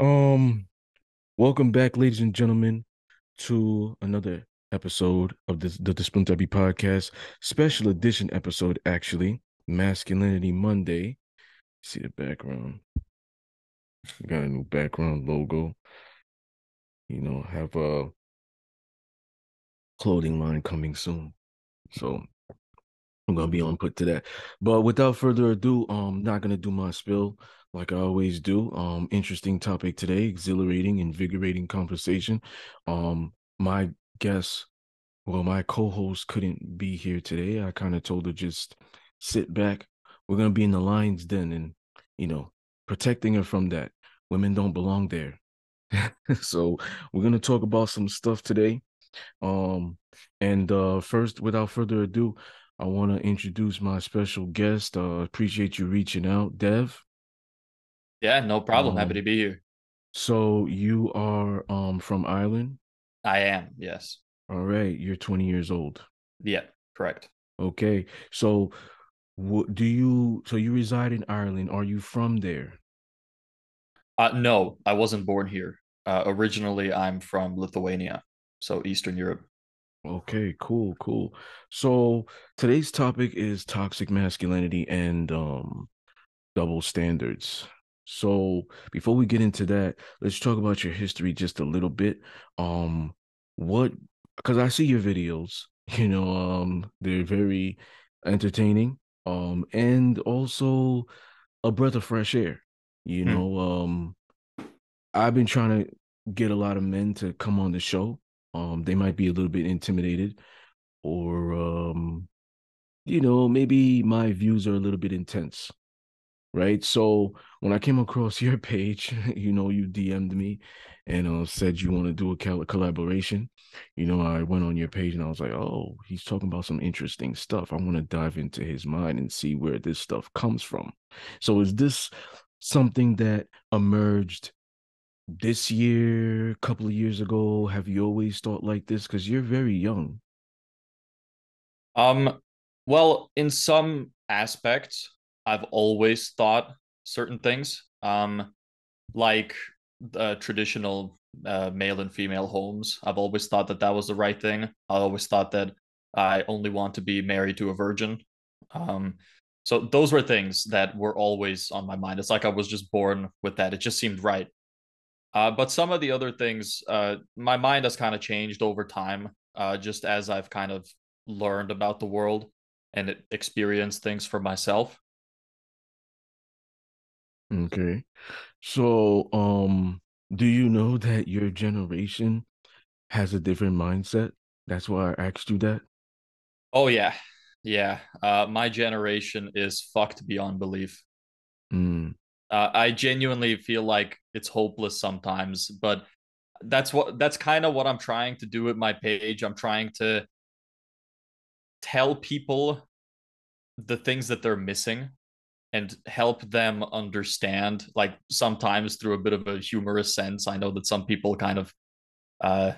Um, welcome back, ladies and gentlemen, to another episode of this the Discipline W podcast, special edition episode, actually, Masculinity Monday. See the background. Got a new background logo. You know, have a clothing line coming soon. So I'm gonna be on put to that. But without further ado, um, not gonna do my spill like I always do. Um, interesting topic today, exhilarating, invigorating conversation. Um, my guest, well, my co-host couldn't be here today. I kind of told her just sit back. We're gonna be in the lines then, and you know, protecting her from that. Women don't belong there. so we're gonna talk about some stuff today. Um, and uh, first, without further ado, I want to introduce my special guest. Uh, appreciate you reaching out, Dev. Yeah, no problem. Um, Happy to be here. So you are um from Ireland. I am. Yes. All right, you're 20 years old. Yeah, correct. Okay. So what do you so you reside in Ireland? Are you from there? Uh, no, I wasn't born here. Uh, originally, I'm from Lithuania, so Eastern Europe. Okay, cool, cool. So today's topic is toxic masculinity and um double standards. So before we get into that, let's talk about your history just a little bit. Um, what because I see your videos, you know, um, they're very entertaining, um, and also a breath of fresh air. You Hmm. know, um, I've been trying to get a lot of men to come on the show. Um, they might be a little bit intimidated, or um, you know, maybe my views are a little bit intense right? So when I came across your page, you know, you DM'd me and uh, said you want to do a col- collaboration. You know, I went on your page and I was like, oh, he's talking about some interesting stuff. I want to dive into his mind and see where this stuff comes from. So is this something that emerged this year, a couple of years ago? Have you always thought like this? Because you're very young. Um, well, in some aspects, I've always thought certain things. Um, like uh, traditional uh, male and female homes. I've always thought that that was the right thing. I always thought that I only want to be married to a virgin. Um, so those were things that were always on my mind. It's like I was just born with that. It just seemed right. Uh, but some of the other things, uh, my mind has kind of changed over time, uh, just as I've kind of learned about the world and experienced things for myself. Okay. So, um, do you know that your generation has a different mindset? That's why I asked you that. Oh yeah, yeah. Uh, my generation is fucked beyond belief. Mm, Uh, I genuinely feel like it's hopeless sometimes, but that's what that's kind of what I'm trying to do with my page. I'm trying to tell people the things that they're missing and help them understand like sometimes through a bit of a humorous sense. I know that some people kind of uh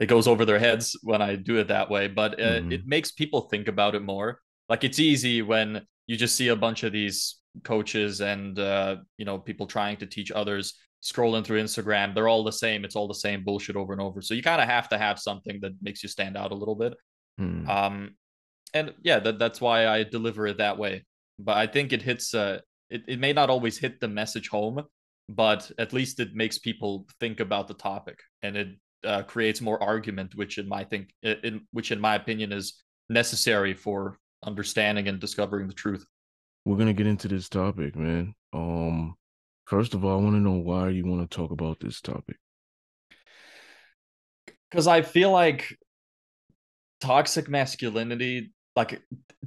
it goes over their heads when i do it that way but uh, it hmm makes people think about it more. Like it's easy when you just see a bunch of these coaches and uh you know people trying to teach others scrolling through instagram they're all the same it's all the same bullshit over and over. So you kind of have to have something that makes you stand out a little bit. Hmm. Um and yeah, that that's why I deliver it that way. But I think it hits uh it, it may not always hit the message home, but at least it makes people think about the topic and it uh, creates more argument, which in my think in which in my opinion is necessary for understanding and discovering the truth. We're gonna get into this topic, man. Um, first of all, I want to know why you want to talk about this topic. Because I feel like toxic masculinity like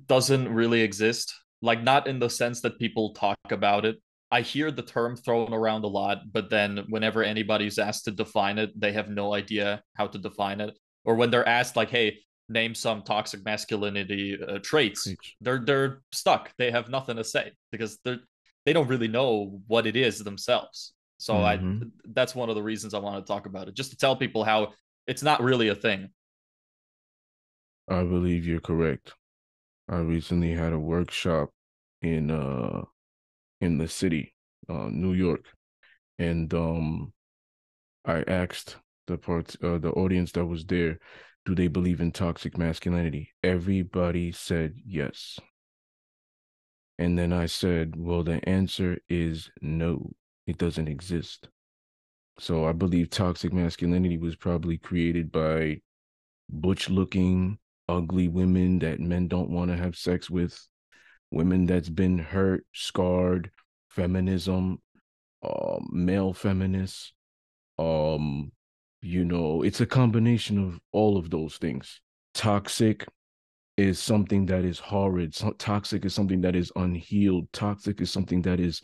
doesn't really exist like not in the sense that people talk about it. I hear the term thrown around a lot but then whenever anybody's asked to define it they have no idea how to define it. Or when they're asked like hey name some toxic masculinity uh, traits they're they're stuck. They have nothing to say because they're they don't really know what it is themselves. So i hmm that's one of the reasons i want to talk about it just to tell people how it's not really a thing. I believe you're correct. I recently had a workshop in uh in the city, uh, New York, and um, I asked the part uh, the audience that was there, do they believe in toxic masculinity? Everybody said yes. And then I said, well, the answer is no, it doesn't exist. So I believe toxic masculinity was probably created by butch looking, ugly women that men don't want to have sex with, women that's been hurt, scarred, feminism, uh, male feminists. Um, you know, it's a combination of all of those things. Toxic is something that is horrid. So, toxic is something that is unhealed. Toxic is something that is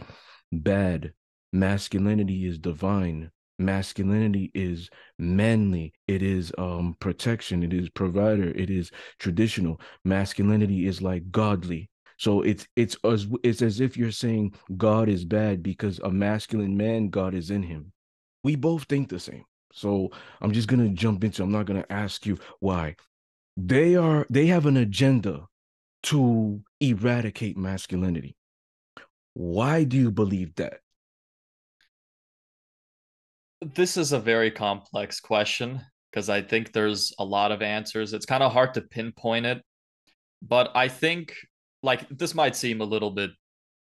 bad. Masculinity is divine masculinity is manly it is um protection it is provider it is traditional. Masculinity is like godly. So it's it's as it's as if you're saying god is bad because a masculine man god is in him. We both think the same. So i'm just to jump into i'm not to ask you why. They are they have an agenda to eradicate masculinity. Why do you believe that this is a very complex question because I think there's a lot of answers. It's kind of hard to pinpoint it, but I think like this might seem a little bit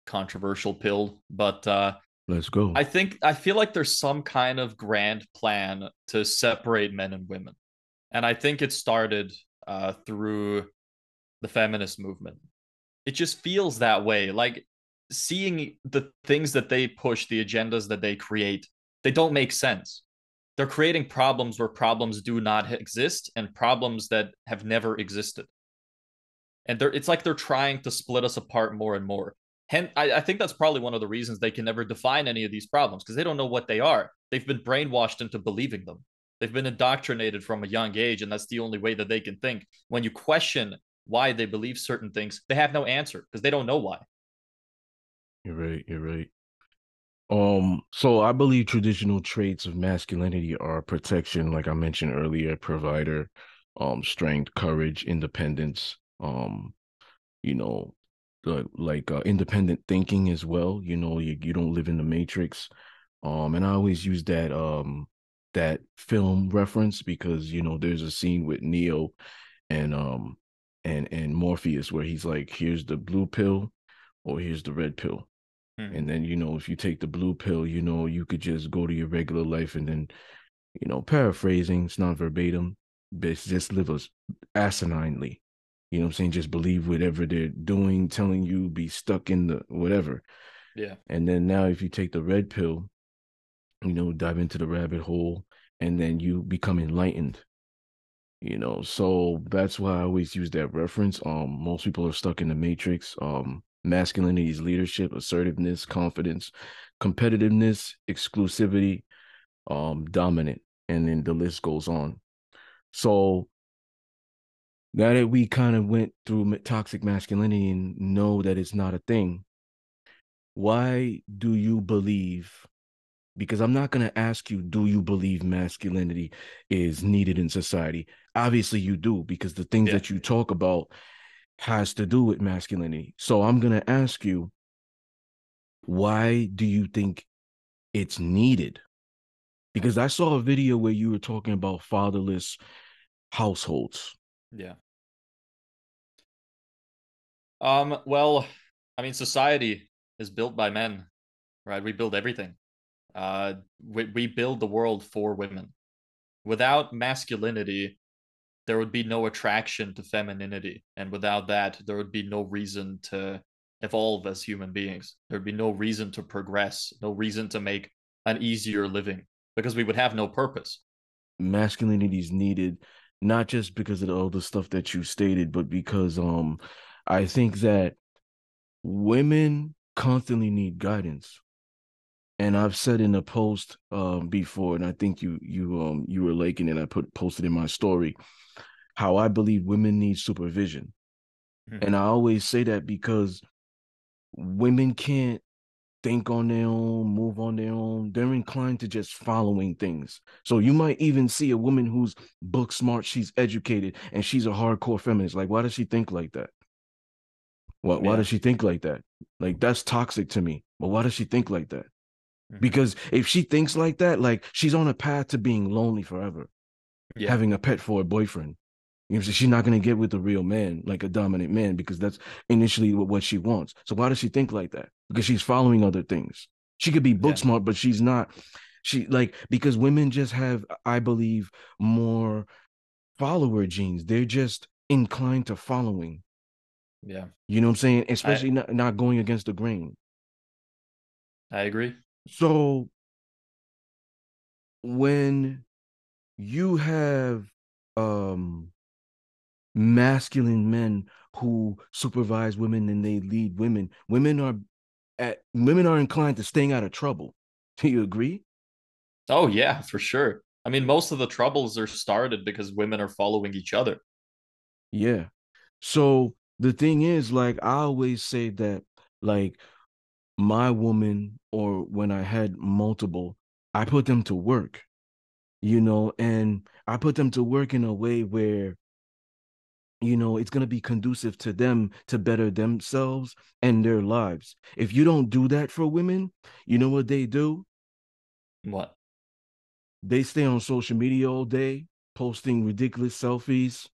controversial pill, but uh let's go. I think I feel like there's some kind of grand plan to separate men and women. And I think it started uh through the feminist movement. It just feels that way. Like seeing the things that they push, the agendas that they create they don't make sense. They're creating problems where problems do not exist and problems that have never existed. And they're, it's like they're trying to split us apart more and more. And I, I think that's probably one of the reasons they can never define any of these problems because they don't know what they are. They've been brainwashed into believing them. They've been indoctrinated from a young age, and that's the only way that they can think. When you question why they believe certain things, they have no answer because they don't know why. You're right. You're right. Um, so I believe traditional traits of masculinity are protection, like I mentioned earlier, provider, um, strength, courage, independence, um, you know, the, like uh, independent thinking as well. You know, you, you don't live in the matrix. Um, and I always use that um that film reference because you know there's a scene with Neo and um and and Morpheus where he's like, here's the blue pill or here's the red pill Hmm. And then, you know, if you take the blue pill, you know, you could just go to your regular life and then, you know, paraphrasing, it's not verbatim, but just live as asininely. You know I'm saying? Just believe whatever they're doing, telling you, be stuck in the whatever. Yeah. And then now if you take the red pill, you know, dive into the rabbit hole and then you become enlightened. You know, so that's why I always use that reference. Um, most people are stuck in the matrix. Um, masculinity is leadership, assertiveness, confidence, competitiveness, exclusivity, um, dominant, and then the list goes on. So now that we kind of went through toxic masculinity and know that it's not a thing, why do you believe? Because I'm not going to ask you, do you believe masculinity is needed in society? Obviously, you do, because the things yeah. that you talk about has to do with masculinity. So I'm going to ask you, why do you think it's needed? Because I saw a video where you were talking about fatherless households. Yeah. Um, well, I mean, society is built by men, right? We build everything. Uh, we, we build the world for women. Without masculinity, there would be no attraction to femininity. And without that, there would be no reason to evolve as human beings. There'd be no reason to progress, no reason to make an easier living because we would have no purpose. Masculinity is needed not just because of all the stuff that you stated, but because um I think that women constantly need guidance. And I've said in a post um before, and I think you you um you were liking it. I put posted in my story how I believe women need supervision. Mm-hmm. And I always say that because women can't think on their own, move on their own. They're inclined to just following things. So you might even see a woman who's book smart, she's educated, and she's a hardcore feminist. Like, why does she think like that? Why, yeah. why does she think like that? Like, that's toxic to me. But why does she think like that? mm-hmm. because if she thinks like that like she's on a path to being lonely forever yeah. having a pet for a boyfriend you know she's not going to get with a real man like a dominant man because that's initially what she wants. So why does she think like that? Because she's following other things. She could be book yeah. smart but she's not. She like because women just have i believe more follower genes. They're just inclined to following. Yeah. You know what i'm saying? Especially I, not, not going against the grain. I agree. So when you have um masculine men who supervise women and they lead women. Women are at women are inclined to staying out of trouble. Do you agree? Oh yeah for sure. I mean most of the troubles are started because women are following each other. Yeah. So the thing is like i always say that like my woman or when i had multiple i put them to work you know and i put them to work in a way where you know it's going to be conducive to them to better themselves and their lives. If you don't do that for women you know what they do? What? They stay on social media all day posting ridiculous selfies.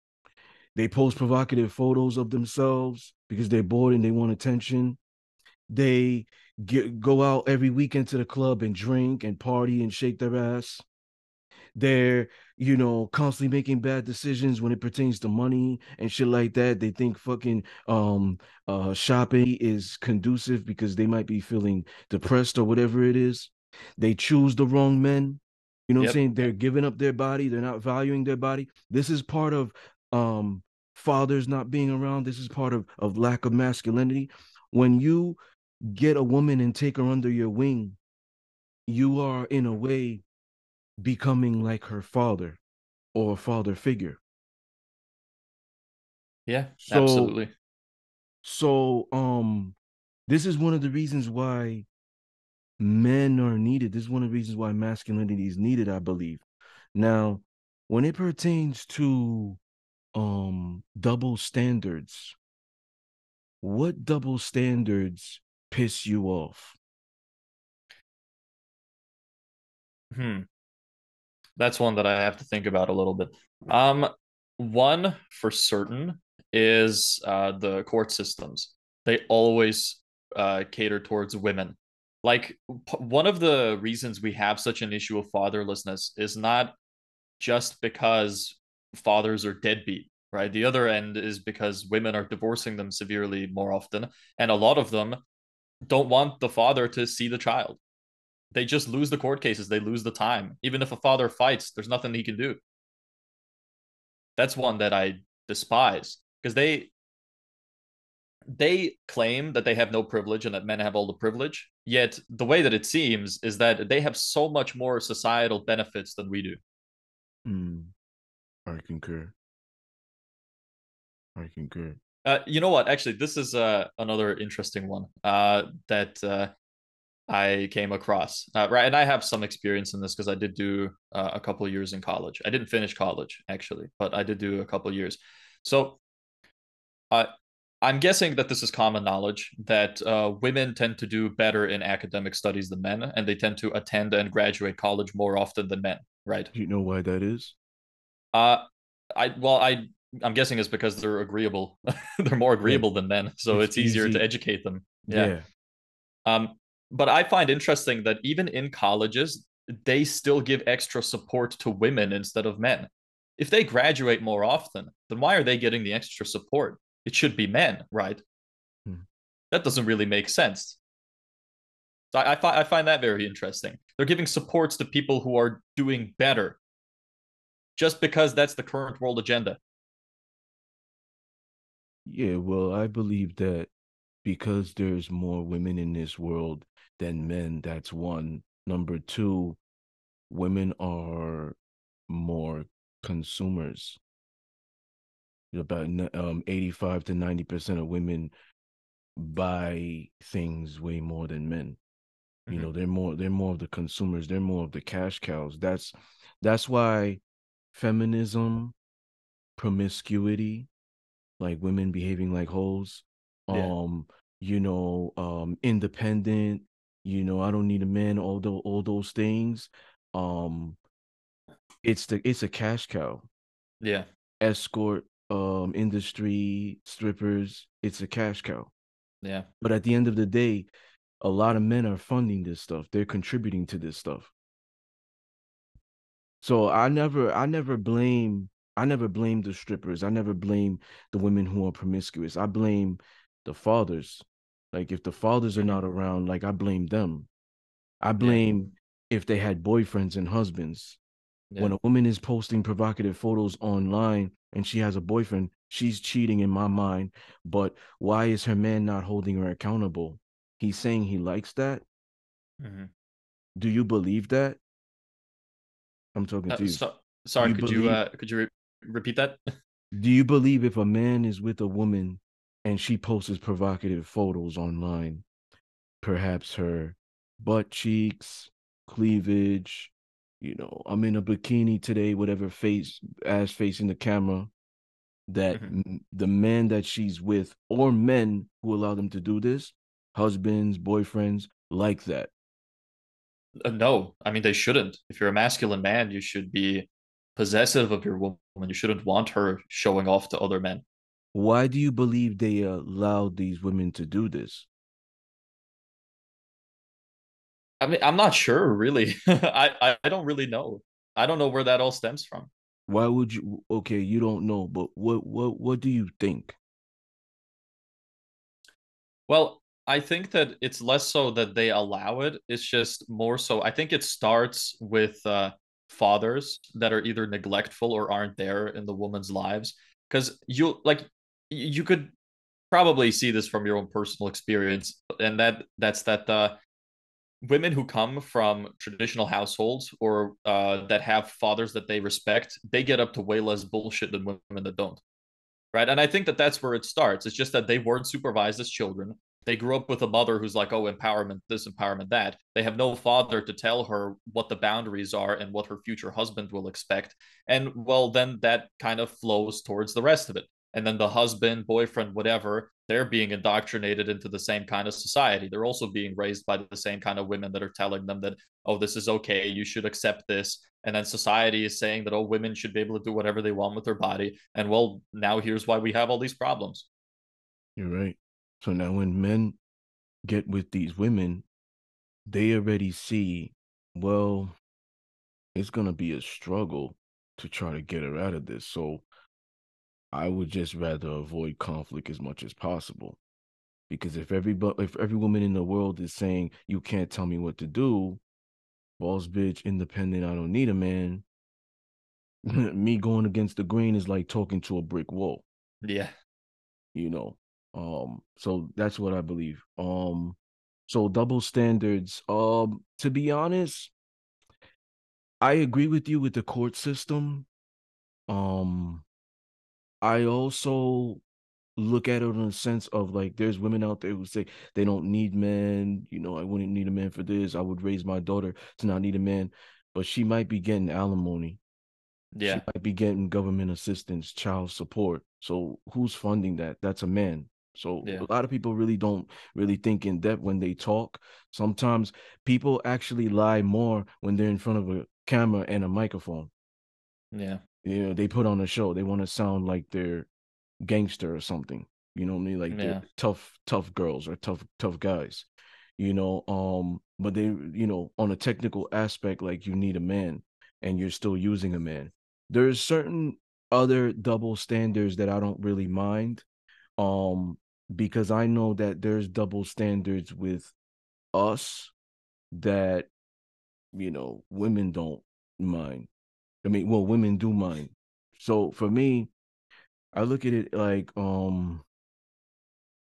They post provocative photos of themselves because they're bored and they want attention. They get go out every weekend to the club and drink and party and shake their ass. They're, you know, constantly making bad decisions when it pertains to money and shit like that. They think fucking um uh shopping is conducive because they might be feeling depressed or whatever it is. They choose the wrong men. You know yep. what I'm saying? They're giving up their body, they're not valuing their body. This is part of um fathers not being around. This is part of of lack of masculinity. When you get a woman and take her under your wing, you are in a way becoming like her father or a father figure. Yeah, so, absolutely. So um this is one of the reasons why men are needed. This is one of the reasons why masculinity is needed, I believe. Now, when it pertains to um double standards, what double standards piss you off? Hmm. That's one that I have to think about a little bit. Um, one for certain is uh, the court systems. They always uh, cater towards women. Like p- one of the reasons we have such an issue of fatherlessness is not just because fathers are deadbeat, right? The other end is because women are divorcing them severely more often, and a lot of them don't want the father to see the child. They just lose the court cases, they lose the time. Even if a father fights, there's nothing he can do. That's one that I despise because they they claim that they have no privilege and that men have all the privilege. Yet the way that it seems is that they have so much more societal benefits than we do. Mm, I concur. I concur. Uh, you know what? Actually, this is uh, another interesting one uh, that uh, I came across. Uh, right, and I have some experience in this because I did do uh, a couple years in college. I didn't finish college actually, but I did do a couple years. So, I'm guessing that this is common knowledge that women tend to do better in academic studies than men, and they tend to attend and graduate college more often than men. Right? Do you know why that is? Uh, I well, I I'm guessing it's because they're agreeable. they're more agreeable yeah. than men, so it's, it's easier easy. to educate them. Yeah. yeah. Um, but I find interesting that even in colleges, they still give extra support to women instead of men. If they graduate more often, then why are they getting the extra support? It should be men, right? Hmm. That doesn't really make sense. So I, I, fi- I find that very interesting. They're giving supports to people who are doing better just because that's the current world agenda. Yeah, well, I believe that because there's more women in this world than men, that's one. Number two, women are more consumers. About um 85 to 90% of women buy things way more than men. Mm-hmm. You know, they're more they're more of the consumers, they're more of the cash cows. That's that's why feminism, promiscuity, like women behaving like Yeah. Um, you know, um, independent, you know, I don't need a man, all those all those things. Um it's the it's a cash cow. Yeah. Escort um industry, strippers, it's a cash cow. Yeah. But at the end of the day, a lot of men are funding this stuff. They're contributing to this stuff. So I never I never blame I never blame the strippers. I never blame the women who are promiscuous. I blame the fathers. Like if the fathers are not Mm-hmm. around, like I blame them. I blame if they had boyfriends and husbands. Yeah. When a woman is posting provocative photos online and she has a boyfriend, she's cheating in my mind. But why is her man not holding her accountable? He's saying he likes that. Mhm. Do you believe that? I'm talking Uh, to you. so, sorry, you could you uh, could you re- repeat that? Do you believe if a man is with a woman and she posts provocative photos online, perhaps her butt cheeks, cleavage, you know, I'm in a bikini today, whatever face ass facing the camera, that Mhm. the man that she's with or men who allow them to do this, husbands, boyfriends, like that. Uh, no, I mean they shouldn't. If you're a masculine man, you should be possessive of your woman. You shouldn't want her showing off to other men. Why do you believe they allowed these women to do this? I mean, I'm not sure, really. I, I don't really know. I don't know where that all stems from. Why would you okay, you don't know, but what what what do you think? Well, I think that it's less so that they allow it. It's just more so. I think it starts with uh, fathers that are either neglectful or aren't there in the woman's lives. Because you like you could probably see this from your own personal experience, and that that's that uh, women who come from traditional households or uh, that have fathers that they respect, they get up to way less bullshit than women that don't. Right. And I think that that's where it starts. It's just that they weren't supervised as children. They grew up with a mother who's like, oh, empowerment, this, empowerment, that. They have no father to tell her what the boundaries are and what her future husband will expect. And well, then that kind of flows towards the rest of it. And then the husband, boyfriend, whatever, they're being indoctrinated into the same kind of society. They're also being raised by the same kind of women that are telling them that, oh, this is okay, you should accept this. And then society is saying that, oh, women should be able to do whatever they want with their body. And well, now here's why we have all these problems. You're right. So now when men get with these women, they already see, well, it's gonna be a struggle to try to get her out of this. So I would just rather avoid conflict as much as possible. Because if every if every woman in the world is saying you can't tell me what to do, boss bitch, independent, I don't need a man. me going against the grain is like talking to a brick wall Yeah. you know um so that's what i believe um so double standards um to be honest i agree with you with the court system um i also look at it in a sense of like there's women out there who say they don't need men you know i wouldn't need a man for this i would raise my daughter to not need a man but she might be getting alimony Yeah. she might be getting government assistance, child support. So who's funding that? That's a man. So Yeah. a lot of people really don't really think in depth when they talk. Sometimes people actually lie more when they're in front of a camera and a microphone. Yeah. You know, they put on a show. They want to sound like they're gangster or something. You know what I mean? Like Yeah. they're tough, tough girls or tough, tough guys. You know, um, but they, you know, on a technical aspect, like you need a man and you're still using a man. There's certain other double standards that I don't really mind. Um, because I know that there's double standards with us that you know women don't mind. I mean, well, women do mind. So for me, I look at it like um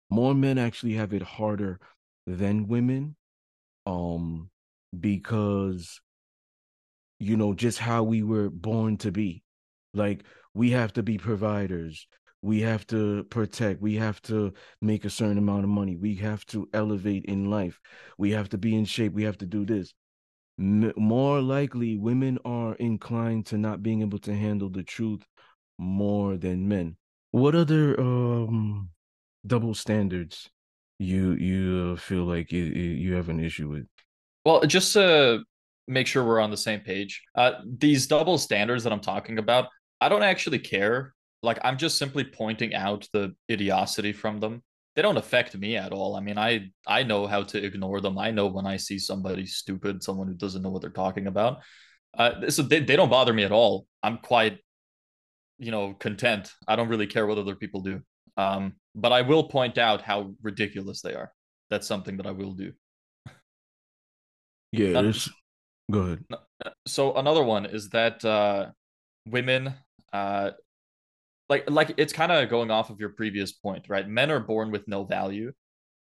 more men actually have it harder than women um because you know just how we were born to be. Like we have to be providers. We have to protect. We have to make a certain amount of money. We have to elevate in life. We have to be in shape. We have to do this M- more likely women are inclined to not being able to handle the truth more than men what other um double standards you you uh, feel like you, you you have an issue with Well, just to make sure we're on the same page, uh, these double standards that I'm talking about, I don't actually care. Like, I'm just simply pointing out the idiocy from them. They don't affect me at all. I mean, I I know how to ignore them. I know when I see somebody stupid, someone who doesn't know what they're talking about. Uh, so they, they don't bother me at all. I'm quite, you know, content. I don't really care what other people do. Um, but I will point out how ridiculous they are. That's something that I will do. Yeah, Uh, go ahead. so another one is that uh, women, uh, like like it's kind of going off of your previous point, right? Men are born with no value,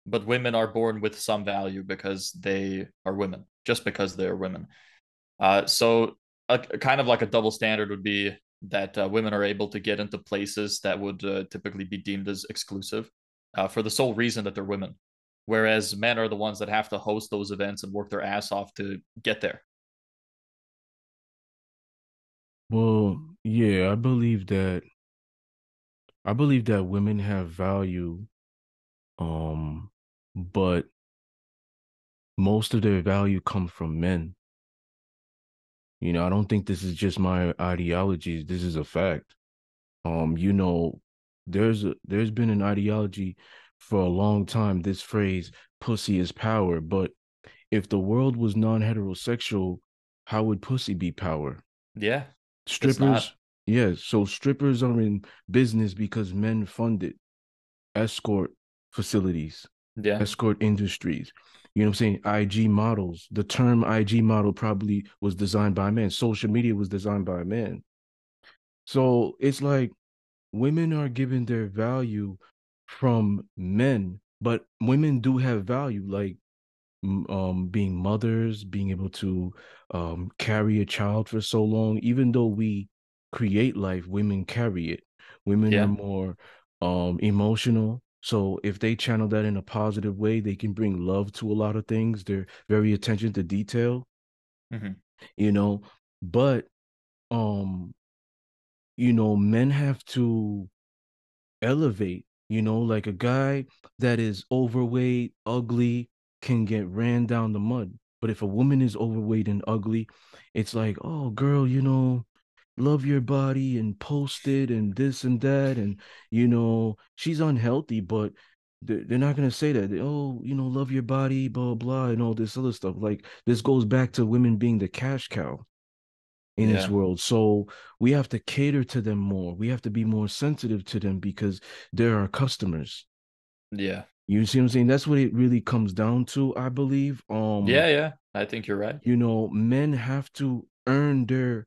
but women are born with some value because they are women, just because they are women. Uh, so a, a kind of like a double standard would be that uh, women are able to get into places that would uh, typically be deemed as exclusive uh, for the sole reason that they're women, whereas men are the ones that have to host those events and work their ass off to get there. Well, yeah, I believe that I believe that women have value, um, but most of their value comes from men. You know, I don't think this is just my ideology. This is a fact. Um, you know, there's a, there's been an ideology for a long time. This phrase "pussy is power," but if the world was non-heterosexual, how would pussy be power? Yeah, Strippers, yes. So strippers are in business because men fund it. Escort facilities, Yeah. escort industries. You know what I'm saying? IG models. The term IG model probably was designed by a man. Social media was designed by a man. So it's like women are given their value from men, but women do have value, like um being mothers, being able to um carry a child for so long. Even though we create life, women carry it. Women are more um emotional. So if they channel that in a positive way, they can bring love to a lot of things. They're very attention to detail, hmm you know. But um, you know, men have to elevate, you know, like a guy that is overweight, ugly, can get ran down the mud. But if a woman is overweight and ugly, it's like, oh, girl, you know, love your body and post it and this and that. And, you know, she's unhealthy, but they're, not going to say that. They, oh, you know, love your body, blah, blah, and all this other stuff. Like, this goes back to women being the cash cow in this world. So we have to cater to them more. We have to be more sensitive to them because they're our customers. Yeah. You see what I'm saying? That's what it really comes down to, I believe. Um yeah. Yeah. I think you're right. you know, men have to earn their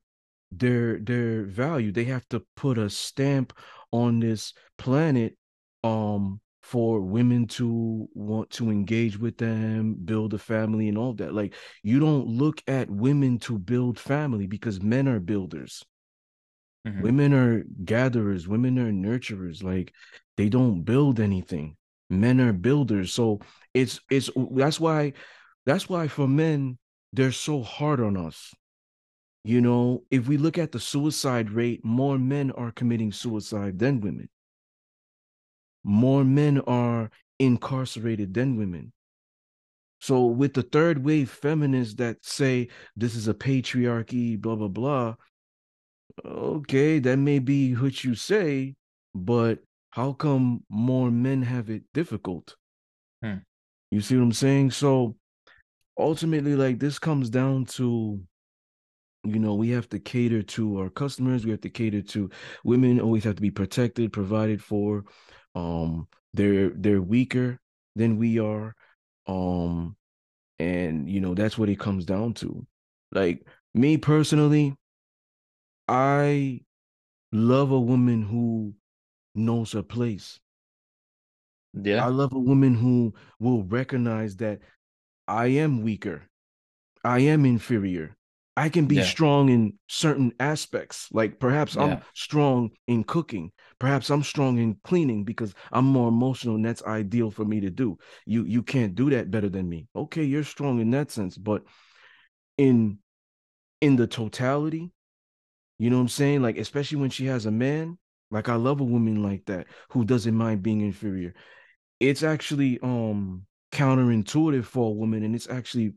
their their value. They have to put a stamp on this planet um for women to want to engage with them, build a family and all that. Like you don't look at women to build family because men are builders. hmm Women are gatherers, women are nurturers. Like they don't build anything. Men are builders. So it's it's that's why that's why for men they're so hard on us. You know, if we look at the suicide rate, more men are committing suicide than women. More men are incarcerated than women. So with the third wave feminists that say this is a patriarchy, blah blah blah, okay, that may be what you say, but how come more men have it difficult? Hmm. You see what I'm saying? So ultimately, like this comes down to, you know, we have to cater to our customers. We have to cater to women. Always have to be protected, provided for. Um, they're they're weaker than we are. Um, and you know that's what it comes down to. Like me personally, I love a woman who knows her place. Yeah. I love a woman who will recognize that I am weaker. I am inferior. I can be Yeah. strong in certain aspects. Like perhaps I'm strong in cooking. Perhaps I'm strong in cleaning because I'm more emotional and that's ideal for me to do. You you can't do that better than me. Okay, you're strong in that sense, but in in the totality, you know what I'm saying? Like especially when she has a man, like I love a woman like that who doesn't mind being inferior. It's actually um counterintuitive for a woman and it's actually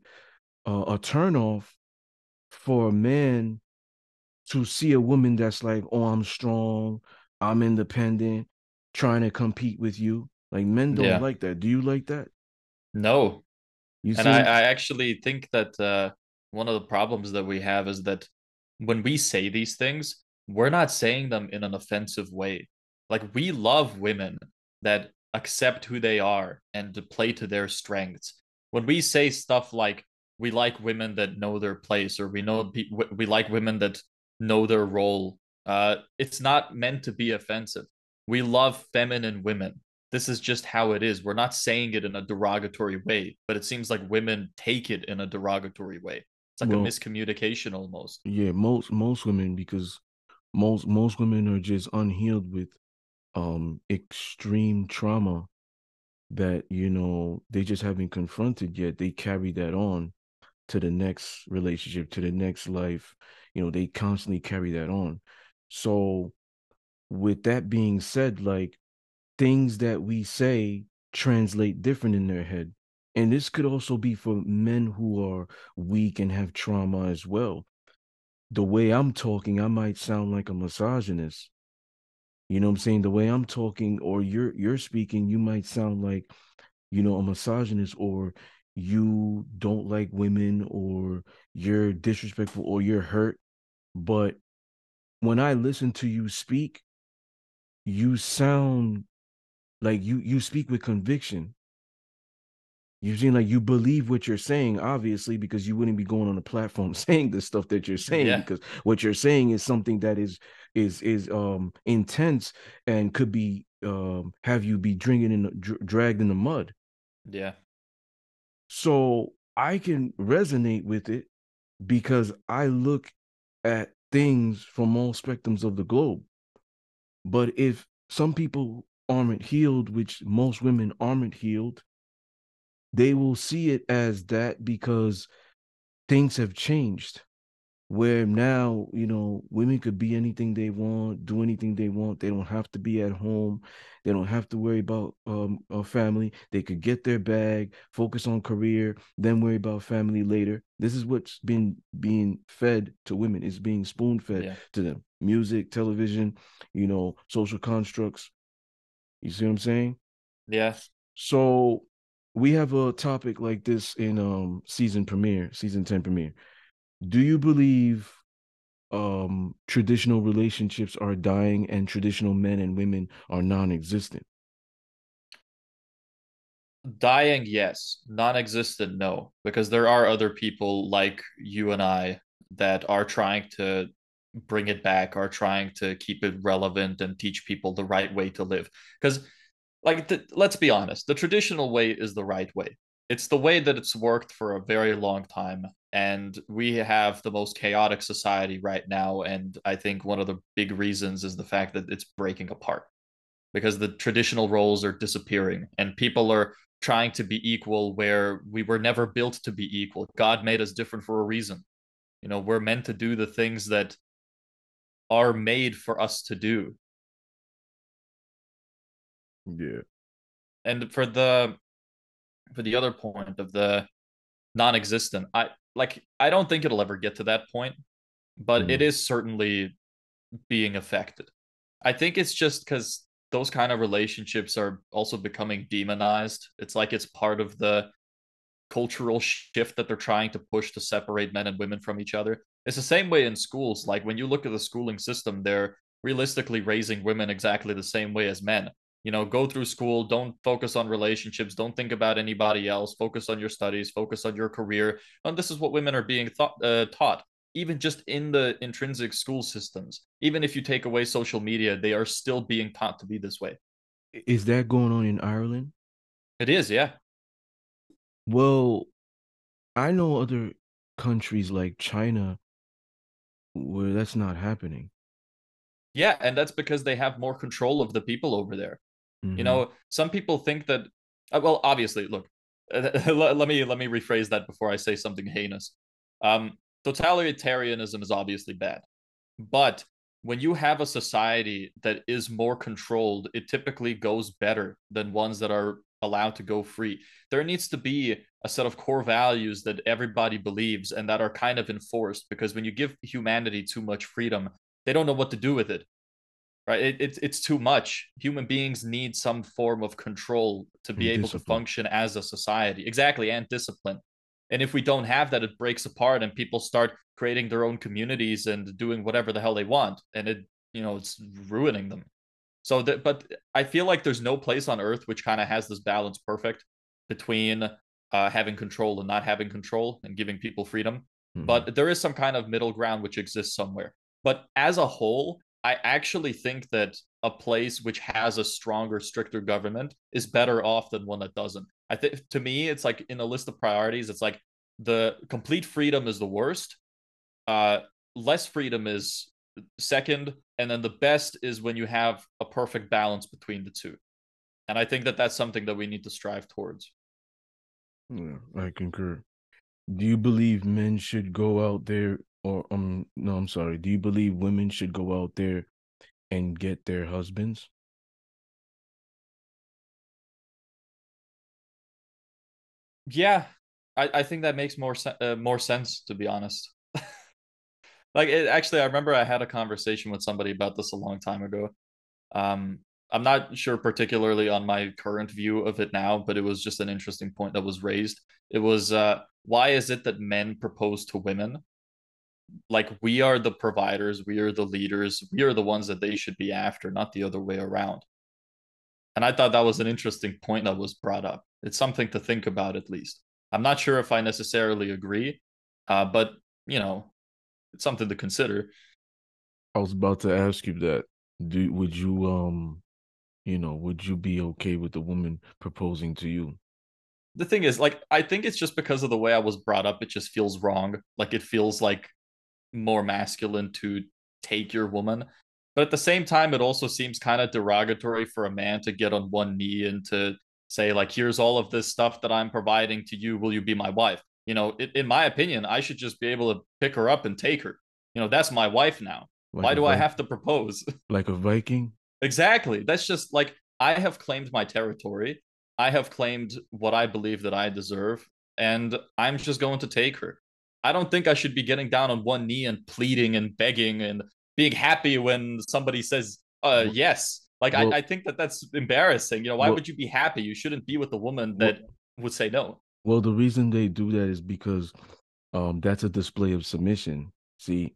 uh, a turnoff for a man to see a woman that's like, oh, I'm strong, I'm independent, trying to compete with you. Like men don't yeah. like that. Do you like that? No. You and I, I actually think that uh, one of the problems that we have is that when we say these things, we're not saying them in an offensive way. Like we love women that accept who they are and to play to their strengths. When we say stuff like we like women that know their place or we know we like women that know their role, uh, it's not meant to be offensive. We love feminine women. This is just how it is. We're not saying it in a derogatory way, but it seems like women take it in a derogatory way. It's like well, a miscommunication almost. Yeah, most most women because most most women are just unhealed with um extreme trauma that you know they just haven't confronted yet they carry that on to the next relationship to the next life you know they constantly carry that on. So with that being said like things that we say translate different in their head and this could also be for men who are weak and have trauma as well. The way i'm talking i might sound like a misogynist. You know what I'm saying? The way I'm talking or you're you're speaking, you might sound like, you know, a misogynist or you don't like women or you're disrespectful or you're hurt. But when I listen to you speak, you sound like you you speak with conviction. You seem like you believe what you're saying, obviously, because you wouldn't be going on a platform saying the stuff that you're saying. Yeah. Because what you're saying is something that is is is um intense and could be um have you be drinking in the, dr- dragged in the mud. Yeah. So I can resonate with it because I look at things from all spectrums of the globe. But if some people aren't healed, which most women aren't healed, they will see it as that because things have changed where now you know women could be anything they want do anything they want they don't have to be at home they don't have to worry about um, a family they could get their bag focus on career then worry about family later. This is what's been being fed to women is being spoon fed yeah. to them. Music television you know social constructs. You see what i'm saying? Yes so we have a topic like this in um season premiere, season 10 premiere. Do you believe um traditional relationships are dying and traditional men and women are non-existent? Dying, yes. Non-existent, no. Because there are other people like you and I that are trying to bring it back, are trying to keep it relevant and teach people the right way to live. Because like let's be honest the traditional way is the right way it's the way that it's worked for a very long time and we have the most chaotic society right now and i think one of the big reasons is the fact that it's breaking apart because the traditional roles are disappearing and people are trying to be equal where we were never built to be equal. God made us different for a reason. You know we're meant to do the things that are made for us to do. Yeah. And for the for the other point of the non-existent, I like I don't think it'll ever get to that point, but mm. it is certainly being affected. I think it's just because those kind of relationships are also becoming demonized. It's like it's part of the cultural shift that they're trying to push to separate men and women from each other. It's the same way in schools. Like when you look at the schooling system, they're realistically raising women exactly the same way as men you know go through school don't focus on relationships don't think about anybody else focus on your studies focus on your career. And this is what women are being thought, uh, taught even just in the intrinsic school systems. Even if you take away social media they are still being taught to be this way. Is that going on in ireland? It is yeah. Well i know other countries like china where that's not happening. Yeah, and that's because they have more control of the people over there. Mm-hmm. You know, some people think that. Uh, well, obviously, look. let me let me rephrase that before I say something heinous. Um, totalitarianism is obviously bad, but when you have a society that is more controlled, it typically goes better than ones that are allowed to go free. There needs to be a set of core values that everybody believes and that are kind of enforced because when you give humanity too much freedom, they don't know what to do with it. Right? It, it it's too much. Human beings need some form of control to be And able to function as a society. Exactly, and discipline. And if we don't have that, it breaks apart and people start creating their own communities and doing whatever the hell they want. And it, you know, it's ruining them. So that, but I feel like there's no place on earth which kind of has this balance perfect between uh, having control and not having control and giving people freedom. Mhm. But there is some kind of middle ground which exists somewhere. But as a whole, I actually think that a place which has a stronger, stricter government is better off than one that doesn't. I think to me, it's like in a list of priorities, it's like the complete freedom is the worst. Uh, less freedom is second, and then the best is when you have a perfect balance between the two. And I think that that's something that we need to strive towards. Yeah, I concur. Do you believe men should go out there or um no, I'm sorry. Do you believe women should go out there and get their husbands? Yeah, I, I think that makes more sen- uh, more sense to be honest. like it, actually, I remember I had a conversation with somebody about this a long time ago. Um, I'm not sure particularly on my current view of it now, but it was just an interesting point that was raised. It was uh, why is it that men propose to women? Like we are the providers, we are the leaders, we are the ones that they should be after, not the other way around. And I thought that was an interesting point that was brought up. It's something to think about at least. I'm not sure if I necessarily agree, uh, but you know, it's something to consider. I was about to ask you that. Do would you um you know, would you be okay with the woman proposing to you? The thing is, like, I think it's just because of the way I was brought up, it just feels wrong. Like, it feels like more masculine to take your woman. But at the same time, it also seems kind of derogatory for a man to get on one knee and to say, like, here's all of this stuff that I'm providing to you. Will you be my wife? You know, it, in my opinion, I should just be able to pick her up and take her. You know, that's my wife now. Like Why do I have to propose? like a Viking? Exactly. That's just like I have claimed my territory. I have claimed what I believe that I deserve, and I'm just going to take her. I don't think I should be getting down on one knee and pleading and begging and being happy when somebody says uh Well- yes. Like well- I, I think that that's embarrassing. You know, why well- would you be happy? You shouldn't be with a woman that would say no. Well, the reason they do that is because um that's a display of submission. See,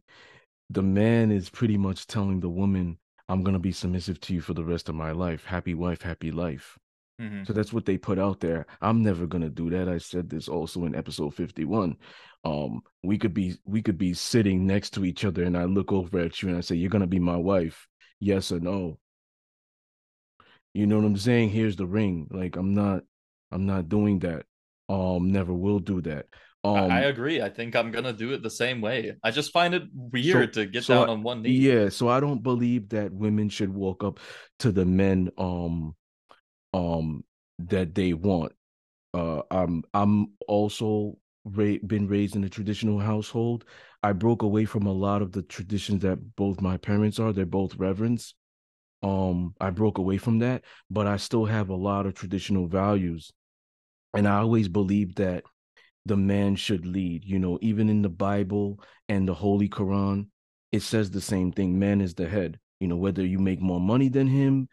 the man is pretty much telling the woman, I'm gonna be submissive to you for the rest of my life. Happy wife, happy life. Mhm. So that's what they put out there. I'm never gonna do that. I said this also in episode 51. Um, we could be we could be sitting next to each other, and I look over at you and I say, You're gonna be my wife, yes or no. You know what I'm saying? Here's the ring. Like I'm not I'm not doing that. Um, never will do that. I- Um I agree. I think I'm gonna do it the same way. I just find it weird to get so down I- on one knee. Yeah, so I don't believe that women should walk up to the men um um that they want. Uh I'm I'm also ra- been raised in a traditional household. I broke away from a lot of the traditions that both my parents are. They're both reverends. Um I broke away from that, but I still have a lot of traditional values. And I always believed that the man should lead. You know, even in the Bible and the Holy Quran, it says the same thing. Man is the head. You know, whether you make more money than him,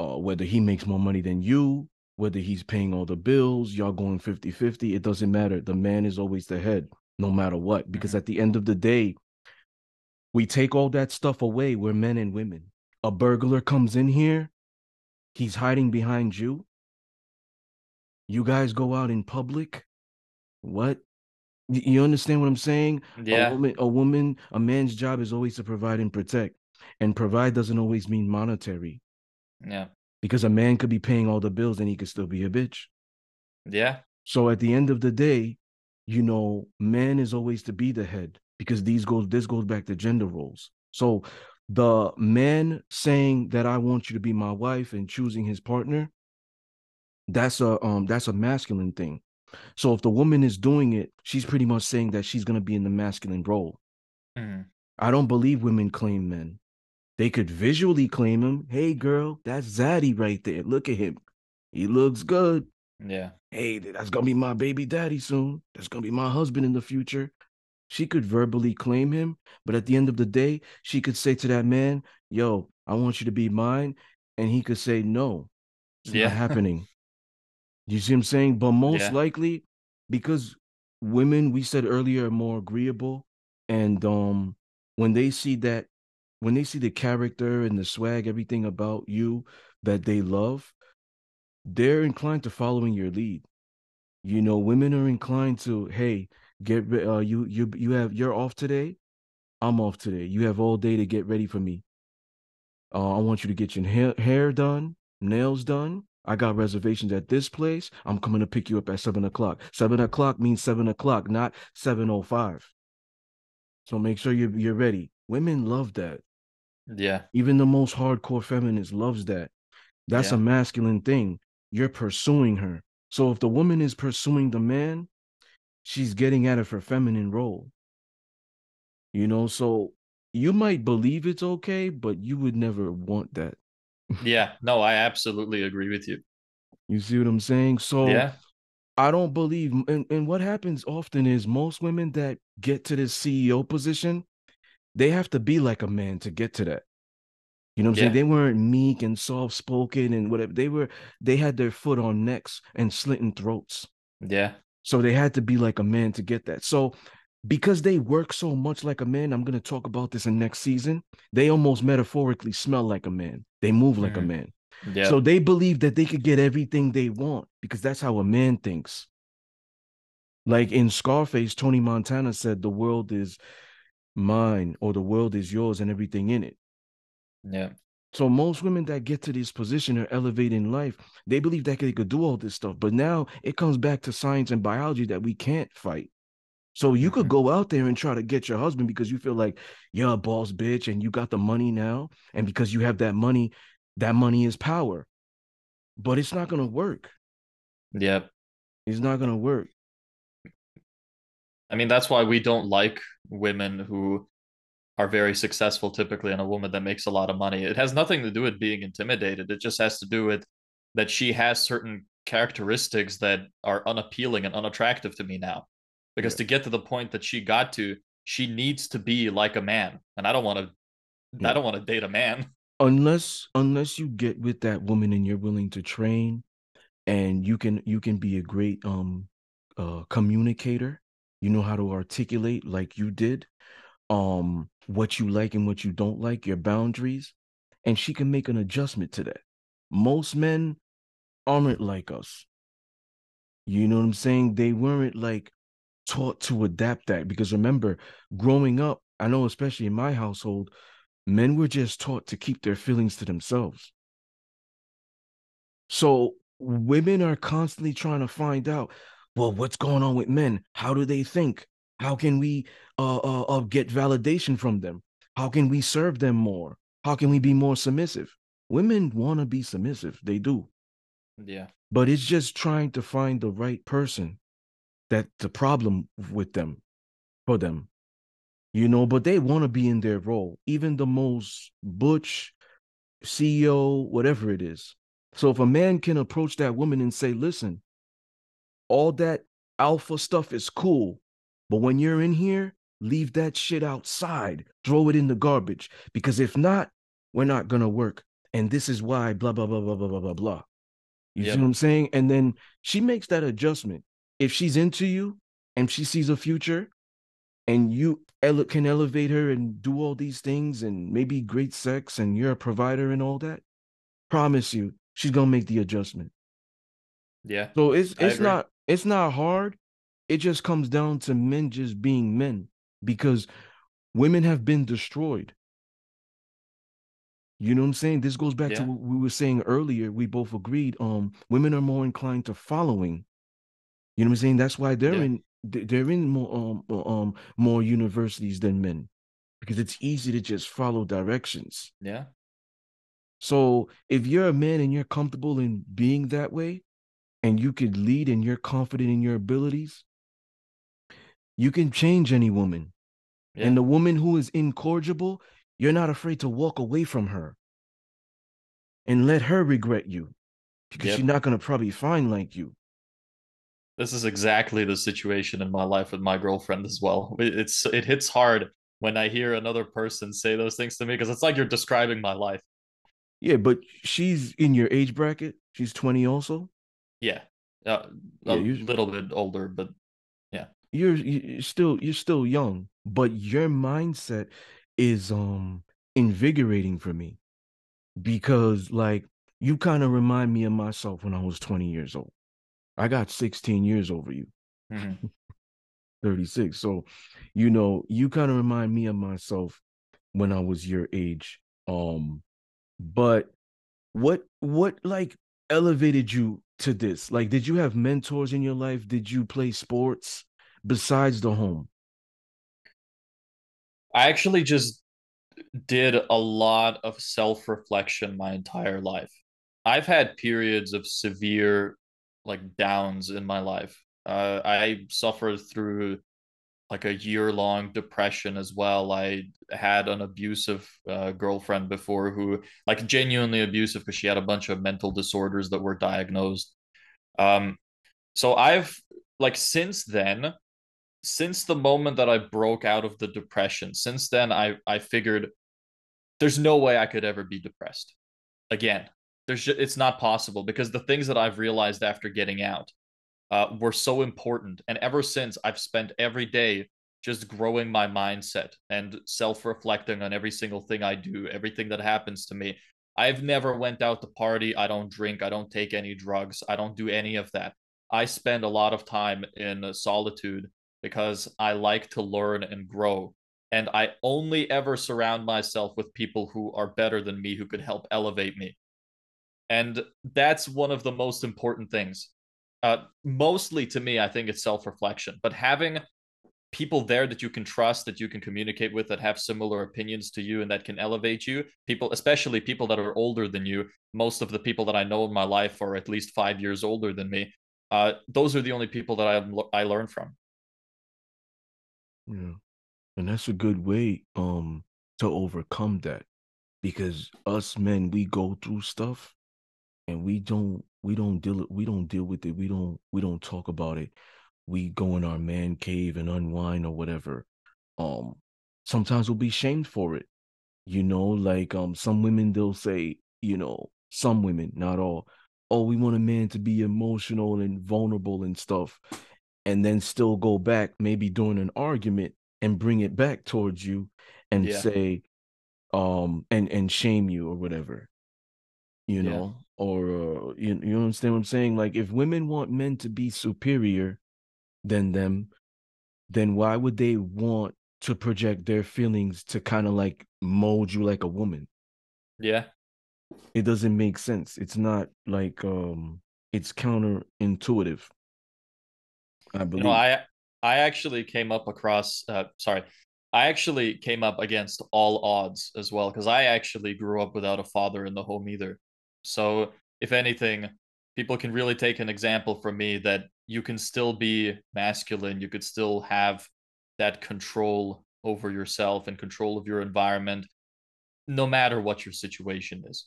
or whether he makes more money than you, whether he's paying all the bills, y'all going 50 50, it doesn't matter. The man is always the head, no matter what. Because Mhm. at the end of the day, we take all that stuff away. We're men and women. A burglar comes in here, he's hiding behind you. You guys go out in public. What? You understand what I'm saying? A Yeah. woman, a woman, a man's job is always to provide and protect. And provide doesn't always mean monetary Yeah. because a man could be paying all the bills and he could still be a bitch. Yeah. So at the end of the day, you know, man is always to be the head because these goes this goes back to gender roles. So the man saying that I want you to be my wife and choosing his partner, that's a um that's a masculine thing. So if the woman is doing it, she's pretty much saying that she's gonna be in the masculine role. Mhm. I don't believe women claim men. They could visually claim him. Hey girl, that's Zaddy right there. Look at him. He looks good. Yeah. Hey, that's gonna be my baby daddy soon. That's gonna be my husband in the future. She could verbally claim him, but at the end of the day, she could say to that man, Yo, I want you to be mine. And he could say, No, it's Yeah. not happening. You see what I'm saying? But most Yeah. likely, because women, we said earlier, are more agreeable. And um, when they see that, when they see the character and the swag, everything about you that they love, they're inclined to following your lead. You know, women are inclined to, hey, get uh, you you you have you're off today. I'm off today. You have all day to get ready for me. Uh, I want you to get your hair, hair done, nails done. I got reservations at this place. I'm coming to pick you up at seven o'clock. Seven o'clock means seven o'clock, not seven o five. So make sure you're you're ready. Women love that. Yeah. Even the most hardcore feminist loves that. That's Yeah. a masculine thing. You're pursuing her. So if the woman is pursuing the man, she's getting out of her feminine role. You know, so you might believe it's okay, but you would never want that. Yeah. No, I absolutely agree with you. You see what I'm saying? So yeah. I don't believe and, and what happens often is most women that get to this CEO position, they have to be like a man to get to that. You know what I'm saying? They weren't meek and soft spoken and whatever. They were they had their foot on necks and slitting throats. Yeah. So they had to be like a man to get that. So because they work so much like a man, I'm gonna talk about this in next season. They almost metaphorically smell like a man. They move like a Mhm. man. Yeah. So they believe that they could get everything they want because that's how a man thinks. Like in Scarface, Tony Montana said, The world is mine or the world is yours and everything in it. yeah. So most women that get to this position or elevate in life, they believe that they could do all this stuff. But now it comes back to science and biology that we can't fight. So you could Mhm. go out there and try to get your husband because you feel like you're a boss bitch and you got the money now. And because you have that money, that money is power. But it's not gonna work. Yeah. It's not gonna work. I mean, that's why we don't like women who are very successful typically and a woman that makes a lot of money. It has nothing to do with being intimidated. It just has to do with that she has certain characteristics that are unappealing and unattractive to me now. Because Yeah. to get to the point that she got to, she needs to be like a man. And I don't want to Yeah. I don't want to date a man. unless unless you get with that woman and you're willing to train and you can you can be a great um uh communicator you know how to articulate like you did um what you like and what you don't like your boundaries and she can make an adjustment to that. Most men aren't like us. You know what i'm saying? They weren't like taught to adapt that because remember growing up i know especially in my household men were just taught to keep their feelings to themselves. So women are constantly trying to find out, well, what's going on with men? How do they think? How can we uh, uh, uh, get validation from them? How can we serve them more? How can we be more submissive? Women want to be submissive, they do, Yeah. but it's just trying to find the right person that's the problem with them for them you know, but they want to be in their role, even the most butch CEO, whatever it is. So if a man can approach that woman and say, listen, all that alpha stuff is cool, but when you're in here, leave that shit outside, throw it in the garbage, because if not, we're not going to work. And this is why, blah, blah, blah, blah, blah, blah, blah, blah. You Yep. see what I'm saying? And then she makes that adjustment. If she's into you and she sees a future and you ele- can elevate her and do all these things and maybe great sex and you're a provider and all that, promise you she's gonna make the adjustment. Yeah. So it's it's not it's not hard. It just comes down to men just being men because women have been destroyed. You know what I'm saying? This goes back to what we were saying earlier. We both agreed. Um, women are more inclined to following. You know what I'm saying? That's why they're Yeah. in they- they're in more um uh, um more universities than men because it's easy to just follow directions. Yeah. So if you're a man and you're comfortable in being that way, and you could lead and you're confident in your abilities, you can change any woman. Yeah. And the woman who is incorrigible, you're not afraid to walk away from her and let her regret you. because Yep. she's not gonna probably find like you. This is exactly the situation in my life with my girlfriend as well. It's it hits hard when I hear another person say those things to me because it's like you're describing my life. Yeah, but she's in your age bracket. She's 20 also. Yeah. Uh, Yeah, a you- little bit older, but yeah, You're you're still you're still young, but your mindset is um invigorating for me because like you kind of remind me of myself when I was 20 years old. I got 16 years over you. mhm. 36. So, you know, you kind of remind me of myself when I was your age. Um, but what what like elevated you to this? Like, did you have mentors in your life? Did you play sports besides the home? I actually just did a lot of self-reflection my entire life. I've had periods of severe like downs in my life. Uh, I suffered through like a year-long depression as well. I had an abusive uh, girlfriend before who like genuinely abusive because she had a bunch of mental disorders that were diagnosed. Um, so I've like since then since the moment that I broke out of the depression, since then I I figured there's no way I could ever be depressed again. There's just, it's not possible because the things that I've realized after getting out uh, were so important, and ever since I've spent every day just growing my mindset and self-reflecting on every single thing I do, everything that happens to me. I've never went out to party. I don't drink. I don't take any drugs. I don't do any of that. I spend a lot of time in solitude because I like to learn and grow. And I only ever surround myself with people who are better than me, who could help elevate me. And that's one of the most important things. Uh, mostly to me, I think it's self reflection, but having people there that you can trust, that you can communicate with, that have similar opinions to you and that can elevate you, people, especially people that are older than you. Most of the people that I know in my life are at least five years older than me. Uh, those are the only people that I I learn from. Yeah. And that's a good way um to overcome that because us men we go through stuff and we don't we don't deal we don't deal with it. We don't we don't talk about it. We go in our man cave and unwind or whatever. Um sometimes we'll be shamed for it. You know, like um some women they'll say, you know, some women, not all, oh, we want a man to be emotional and vulnerable and stuff and then still go back maybe during an argument and bring it back towards you and Yeah. say um and and shame you or whatever you Yeah. know or uh, you, you understand what i'm saying like if women want men to be superior than them then why would they want to project their feelings to kind of like mold you like a woman Yeah. it doesn't make sense it's not like um it's counterintuitive i You believe know, I I actually came up across uh sorry. I actually came up against all odds as well because I actually grew up without a father in the home either. So, if anything, people can really take an example from me that you can still be masculine, you could still have that control over yourself and control of your environment no matter what your situation is.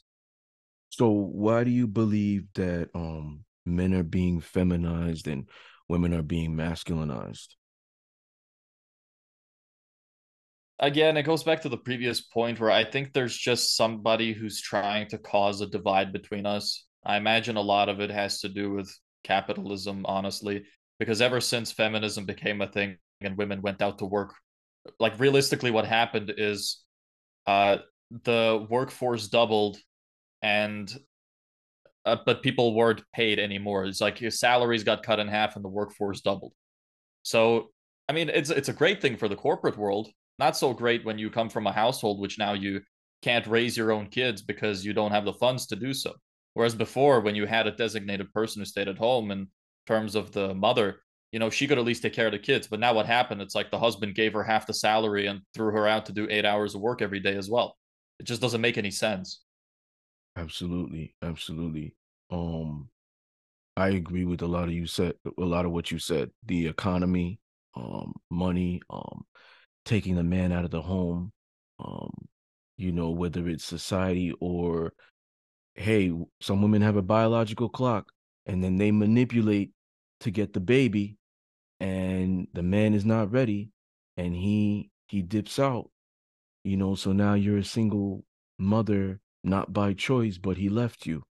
So why do you believe that um men are being feminized and women are being masculinized? Again, it goes back to the previous point where I think there's just somebody who's trying to cause a divide between us. I imagine a lot of it has to do with capitalism, honestly, because ever since feminism became a thing and women went out to work, like realistically, what happened is uh, the workforce doubled and uh, but people weren't paid anymore. It's like your salaries got cut in half and the workforce doubled. So, I mean, it's it's a great thing for the corporate world. Not so great when you come from a household which now you can't raise your own kids because you don't have the funds to do so. Whereas before, when you had a designated person who stayed at home, in terms of the mother, you know, she could at least take care of the kids. But now what happened? It's like the husband gave her half the salary and threw her out to do eight hours of work every day as well. It just doesn't make any sense. Absolutely, absolutely. Um, I agree with a lot of you said a lot of what you said. The economy, um, money, um, taking the man out of the home, um, you know, whether it's society or hey, some women have a biological clock and then they manipulate to get the baby and the man is not ready and he he dips out you know so now you're a single mother not by choice but he left you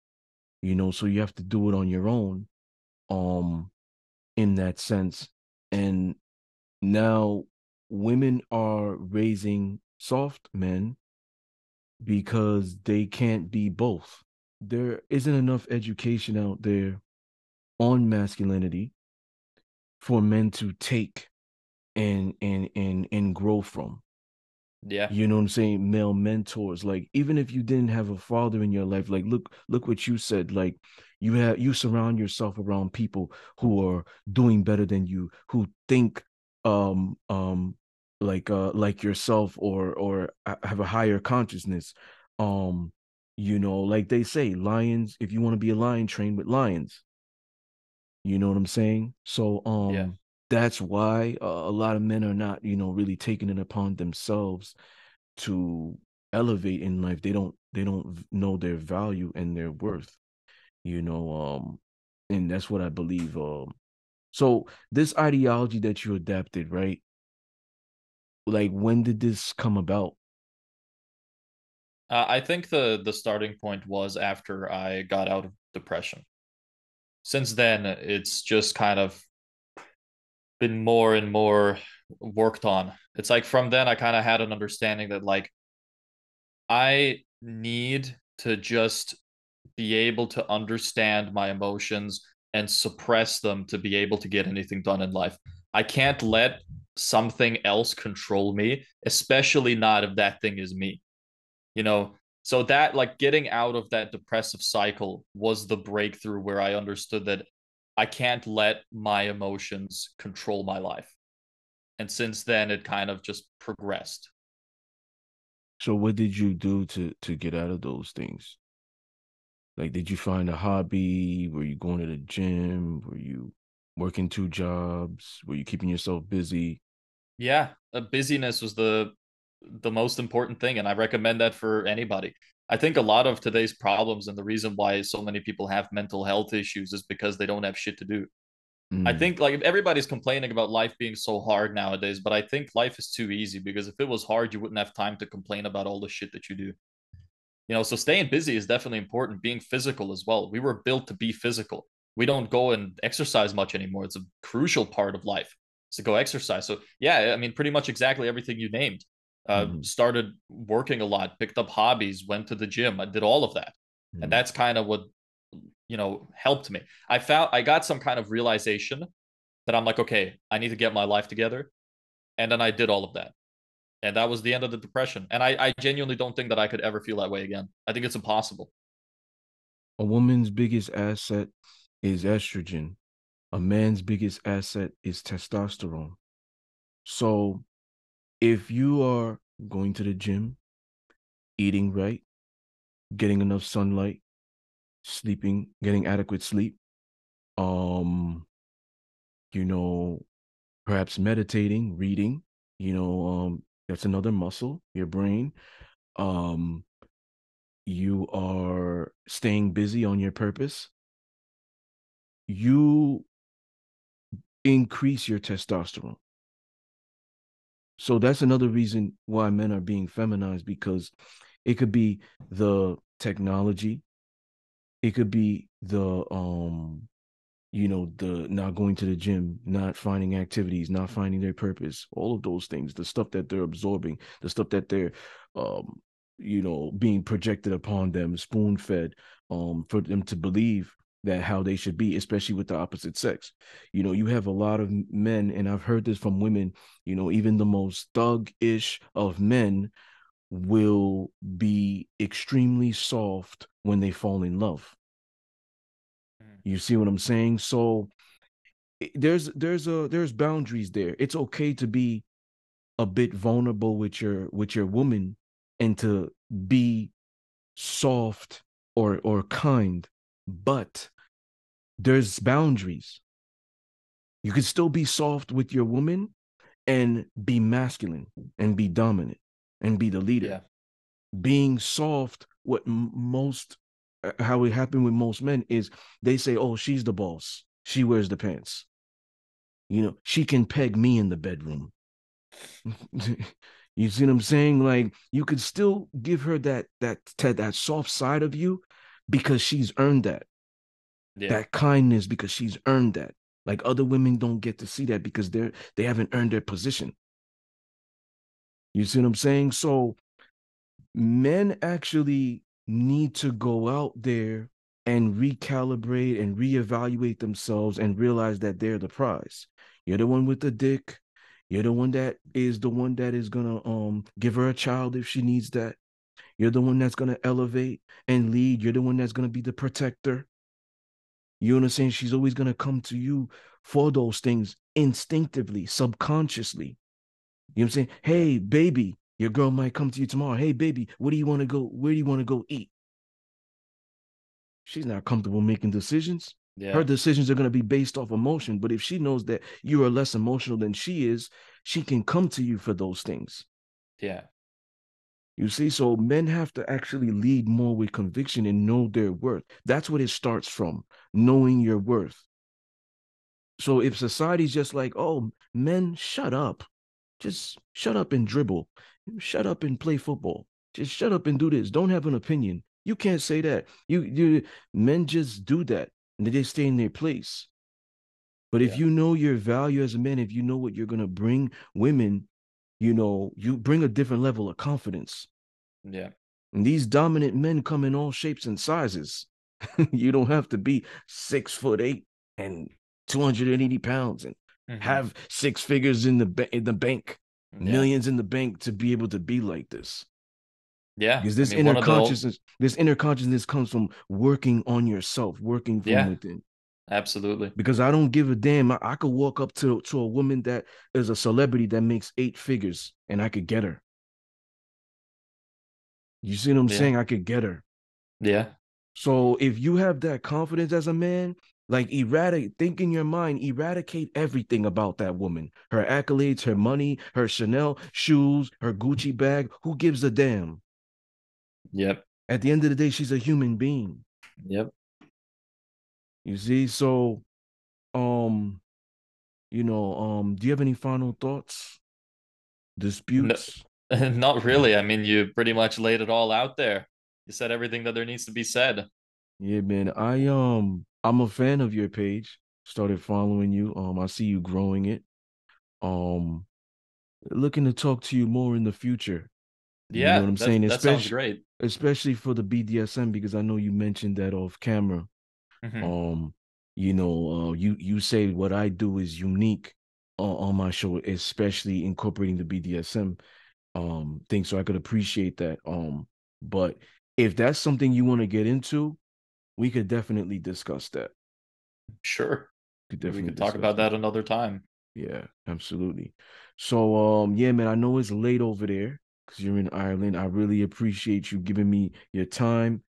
you know so you have to do it on your own um in that sense. And now women are raising soft men because they can't be both. There isn't enough education out there on masculinity for men to take and and and and grow from. Yeah. You know what i'm saying? Male mentors like even if you didn't have a father in your life like look look what you said like you have you surround yourself around people who are doing better than you who think um um like uh like yourself or or have a higher consciousness um you know like they say lions if you want to be a lion train with lions. You know what i'm saying? So um yeah. that's why uh, a lot of men are not you know really taking it upon themselves to elevate in life. They don't they don't know their value and their worth you know um and that's what i believe um so this ideology that you adapted right like when did this come about uh, I think the the starting point was after I got out of depression. Since then, it's just kind of been more and more worked on. It's like from then I kind of had an understanding that like I need to just be able to understand my emotions and suppress them to be able to get anything done in life. I can't let something else control me, especially not if that thing is me you know? So that like getting out of that depressive cycle was the breakthrough where i understood that i can't let my emotions control my life. And since then it kind of just progressed. So what did you do to to get out of those things? Like did you find a hobby? Were you going to the gym? Were you working two jobs were you keeping yourself busy? Yeah busyness was the the most important thing and i recommend that for anybody. I think a lot of today's problems and the reason why so many people have mental health issues is because they don't have shit to do. Mm. i think like everybody's complaining about life being so hard nowadays but i think life is too easy because if it was hard you wouldn't have time to complain about all the shit that you do. You know so staying busy is definitely important being physical as well. We were built to be physical we don't go and exercise much anymore it's a crucial part of life to go exercise so yeah i mean pretty much exactly everything you named uh, mm-hmm. started working a lot, picked up hobbies, went to the gym. I did all of that. Mm-hmm. And that's kind of what, you know, helped me. I found I got some kind of realization that I'm like, okay, I need to get my life together. And then I did all of that. And that was the end of the depression. And I, I genuinely don't think that I could ever feel that way again. I think it's impossible. A woman's biggest asset is estrogen. A man's biggest asset is testosterone. So if you are going to the gym, eating right, getting enough sunlight, sleeping, getting adequate sleep, um, you know, perhaps meditating, reading, you know, um, that's another muscle, your brain. Um, you are staying busy on your purpose. You increase your testosterone. So that's another reason why men are being feminized because it could be the technology, it could be the um you know the not going to the gym not finding activities not finding their purpose all of those things the stuff that they're absorbing the stuff that they're um you know being projected upon them spoon fed um for them to believe that how they should be, especially with the opposite sex. You know, you have a lot of men, and I've heard this from women, you know, even the most thug-ish of men will be extremely soft when they fall in love. Mm. You see what I'm saying? So there's there's a there's boundaries there. It's okay to be a bit vulnerable with your with your woman and to be soft or or kind but there's boundaries. You can still be soft with your woman and be masculine and be dominant and be the leader. Yeah. Being soft, what most uh, how it happened with most men is they say, "Oh, she's the boss. She wears the pants." You know, she can peg me in the bedroom. you see what I'm saying? Like you could still give her that that that, that soft side of you because she's earned that. Yeah. That kindness because she's earned that. Like other women don't get to see that because they're they haven't earned their position. You see what I'm saying? So men actually need to go out there and recalibrate and reevaluate themselves and realize that they're the prize. You're the one with the dick. You're the one that is the one that is gonna um give her a child if she needs that. You're the one that's gonna elevate and lead. You're the one that's gonna be the protector. You understand? She's always gonna come to you for those things instinctively, subconsciously. You know what I'm saying? Hey, baby, your girl might come to you tomorrow. Hey, baby, where do you want to go? Where do you want to go eat? She's not comfortable making decisions. Yeah. Her decisions are going to be based off emotion. But if she knows that you are less emotional than she is, she can come to you for those things. Yeah. You see, so men have to actually lead more with conviction and know their worth. That's what it starts from knowing your worth. So if society's just like, oh, men, shut up, just shut up and dribble, shut up and play football, just shut up and do this, don't have an opinion. You can't say that. You, you men just do that and they stay in their place. But if you know your value as a man, if you know what you're gonna bring women, you know, you bring a different level of confidence. Yeah. And these dominant men come in all shapes and sizes. you don't have to be six foot eight and 280 pounds and mm-hmm. have six figures in the ba- in the bank, yeah. millions in the bank to be able to be like this. Yeah. Because this I mean, inner consciousness, the... this inner consciousness comes from working on yourself, working from yeah, within. Absolutely. Because I don't give a damn. I, I could walk up to, to a woman that is a celebrity that makes eight figures and I could get her. You see what I'm yeah. saying? I could get her. Yeah. So if you have that confidence as a man, like eradicate, think in your mind, eradicate everything about that woman. Her accolades, her money, her Chanel shoes, her Gucci bag. Who gives a damn? Yep. At the end of the day, she's a human being. Yep. You see, so um, you know, um, do you have any final thoughts? Disputes? No, not really. I mean, you pretty much laid it all out there. You said everything that there needs to be said. Yeah, man. I um I'm a fan of your page. Started following you. Um, I see you growing it. Um looking to talk to you more in the future. Yeah, you know what I'm saying? That especially, sounds great. Especially for the BDSM, because I know you mentioned that off camera. Mm-hmm. Um, you know, uh, you you say what I do is unique uh, on my show, especially incorporating the BDSM um thing. So I could appreciate that. Um, but if that's something you want to get into, we could definitely discuss that. Sure. Could definitely we could talk about that. that another time. Yeah, absolutely. So um yeah, man, I know it's late over there because you're in Ireland. I really appreciate you giving me your time.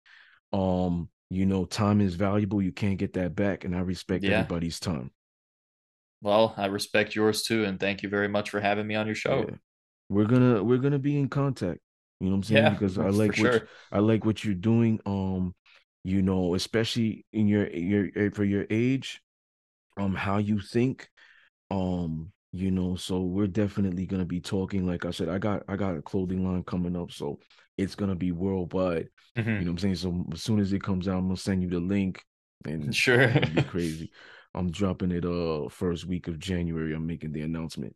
Um, you know, time is valuable. You can't get that back, and I respect yeah. everybody's time. Well, I respect yours too, and thank you very much for having me on your show. Yeah. We're gonna we're gonna be in contact. You know what I'm saying? Yeah, because I like what sure. I like what you're doing. Um, you know, especially in your your eh, for your age, um, how you think, um, you know so we're definitely going to be talking like i said i got i got a clothing line coming up so it's going to be worldwide mm-hmm. you know what i'm saying? So as soon as it comes out i'm going to send you the link and sure. it'll be crazy. I'm dropping it uh first week of january i'm making the announcement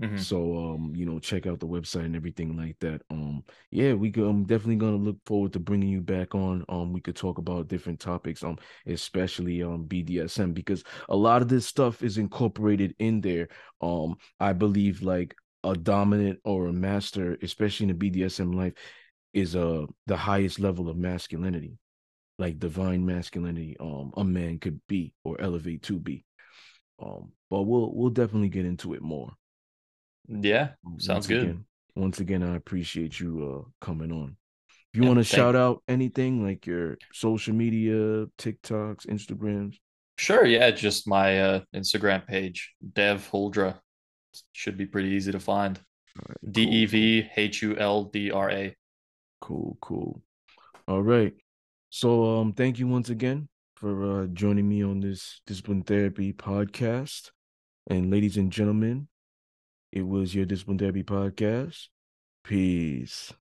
Mm-hmm. So um, you know, check out the website and everything like that. Um, yeah, we I'm definitely gonna look forward to bringing you back on. Um, we could talk about different topics. Um, especially um BDSM because a lot of this stuff is incorporated in there. Um, I believe like a dominant or a master, especially in the BDSM life, is uh the highest level of masculinity, like divine masculinity. Um, a man could be or elevate to be. Um, but we'll we'll definitely get into it more. Yeah, sounds once good. Again, once again, I appreciate you uh coming on. If you yeah, want to shout you. out anything like your social media, TikToks, Instagrams. Sure, yeah, just my uh Instagram page, Dev Huldra. Should be pretty easy to find. D E V H U L D R A. Cool, cool. All right. So um thank you once again for uh joining me on this discipline therapy podcast. And ladies and gentlemen, it was your discipline therapy podcast. Peace.